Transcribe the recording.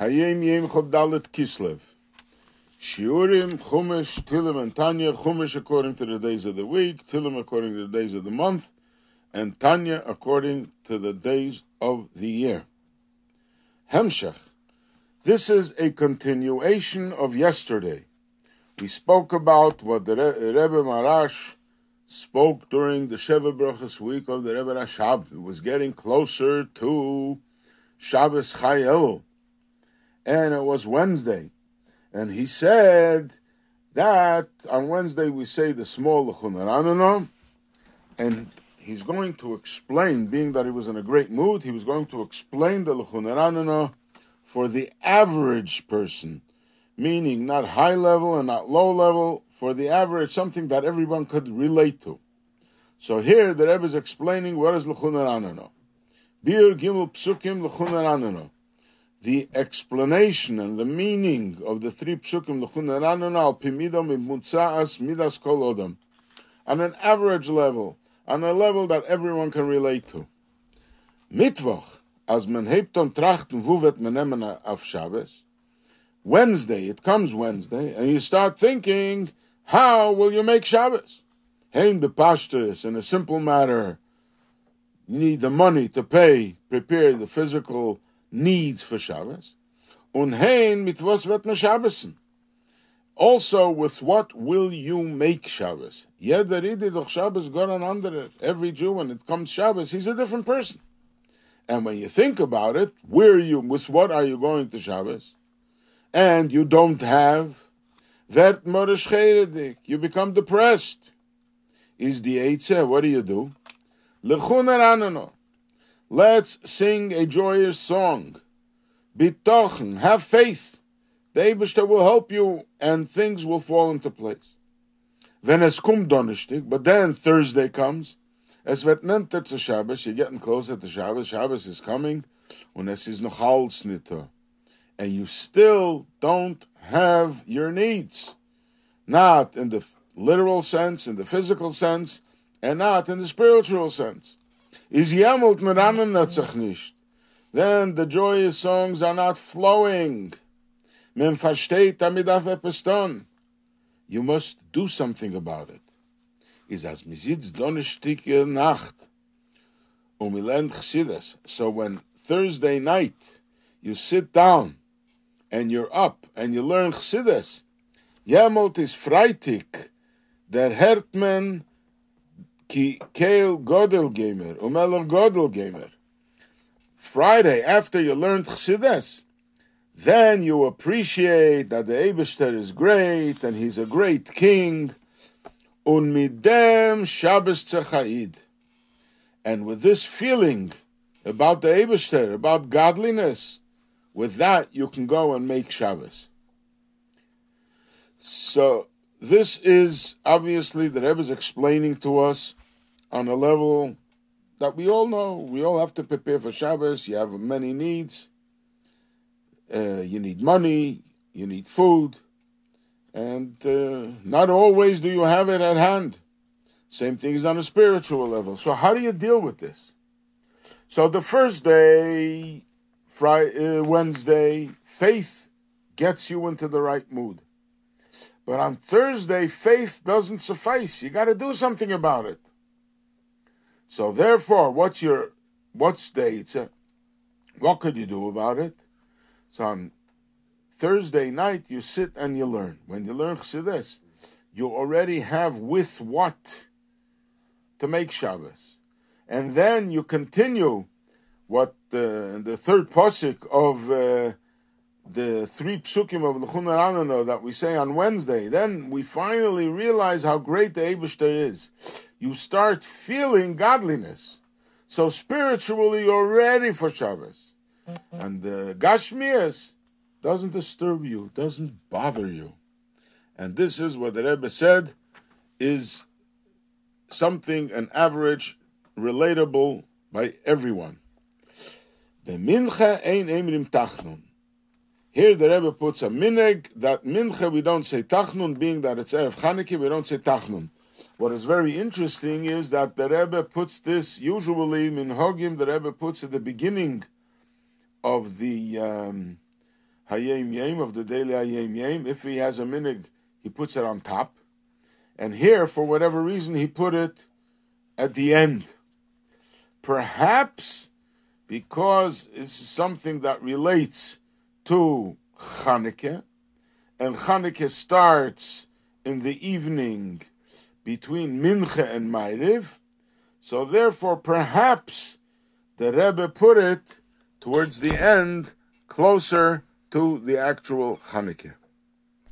Hayom Yom Chavdalet Kislev. Shiurim, Chumash, Tilim, and Tanya. Chumash according to the days of the week, Tilim according to the days of the month, and Tanya according to the days of the year. Hemshech. This is a continuation of yesterday. We spoke about what the Rebbe Maharash spoke during the Sheva Brachas week of the Rebbe Rashab. It was getting closer to Shabbos Chayel, and it was Wednesday. And he said that on Wednesday we say the small Lechun and he's going to explain, being that he was in a great mood, he was going to explain the Lechun for the average person, meaning not high level and not low level, for the average, something that everyone could relate to. So here the Rebbe is explaining what is Lechun Bir Gimel Psukim Lechun the explanation and the meaning of the three psukim midas kol odam on an average level, on a level that everyone can relate to. Mittwoch, as men hebt on trachten wo wird man nemen auf Shabbos. Wednesday, it comes Wednesday, and you start thinking, how will you make Shabbos? Hein bepashtus, in a simple matter, you need the money to pay, prepare the physical needs for Shabbos. Und hein mit was wird? Also, with what will you make Shabbos? Jeder Ridi doch Shabbos gone under it. Every Jew, when it comes Shabbos, he's a different person. And when you think about it, where you, with what are you going to Shabbos? And you don't have Vert Moresh You become depressed. Is the Eitzah, what do you do? Anano. Let's sing a joyous song. Bitochen, have faith. The Eberster will help you and things will fall into place. Then es kommt Donnerstag, but then Thursday comes, es wird nenter zu Shabbos, you're getting closer to Shabbos, Shabbos is coming, und es ist noch Halsnitter. And you still don't have your needs. Not in the literal sense, in the physical sense, and not in the spiritual sense. Is yemelt meranen netzach nicht. Then the joyous songs are not flowing. Men versteht damit auf. You must do something about it. Is as mi sitz donnerstike Nacht um lernt Chassidus. So when Thursday night you sit down and you're up and you learn Chassidus, Jemelt is Freitag, der Hertman ki Kale Godel Gamer, Umeller Godel Gamer. Friday, after you learned Chassidus, then you appreciate that the Eberster is great and he's a great king. Un midem Shabbos Tzechaid. And with this feeling about the Eberster, about godliness, with that you can go and make Shabbos. So this is obviously the Rebbe is explaining to us on a level that we all know. We all have to prepare for Shabbos. You have many needs. Uh, you need money. You need food. And uh, not always do you have it at hand. Same thing is on a spiritual level. So how do you deal with this? So the first day, Friday, uh, Wednesday, faith gets you into the right mood. But on Thursday, faith doesn't suffice. You got to do something about it. So therefore, what's your what's the what could you do about it? So on Thursday night, you sit and you learn. When you learn Chassidus, you already have with what to make Shabbos, and then you continue what the third pasuk of. Uh, the three psukim of Lechu Neranenah that we say on Wednesday, then we finally realize how great the Abishter is. You start feeling godliness. So spiritually, you're ready for Shabbos. And the Gashmias doesn't disturb you, doesn't bother you. And this is what the Rebbe said is something, an average, relatable by everyone. The mincha ein emrim tachnun. Here the Rebbe puts a minig that mincha we don't say tachnun, being that it's erev Chanukah we don't say tachnun. What is very interesting is that the Rebbe puts this usually minhagim. The Rebbe puts at the beginning of the um, Hayom Yom, of the daily Hayom Yom. If he has a minig, he puts it on top. And here, for whatever reason, he put it at the end. Perhaps because it's something that relates to Chanukah, and Chanukah starts in the evening between Mincha and Ma'ariv, so therefore perhaps the Rebbe put it towards the end, closer to the actual Chanukah.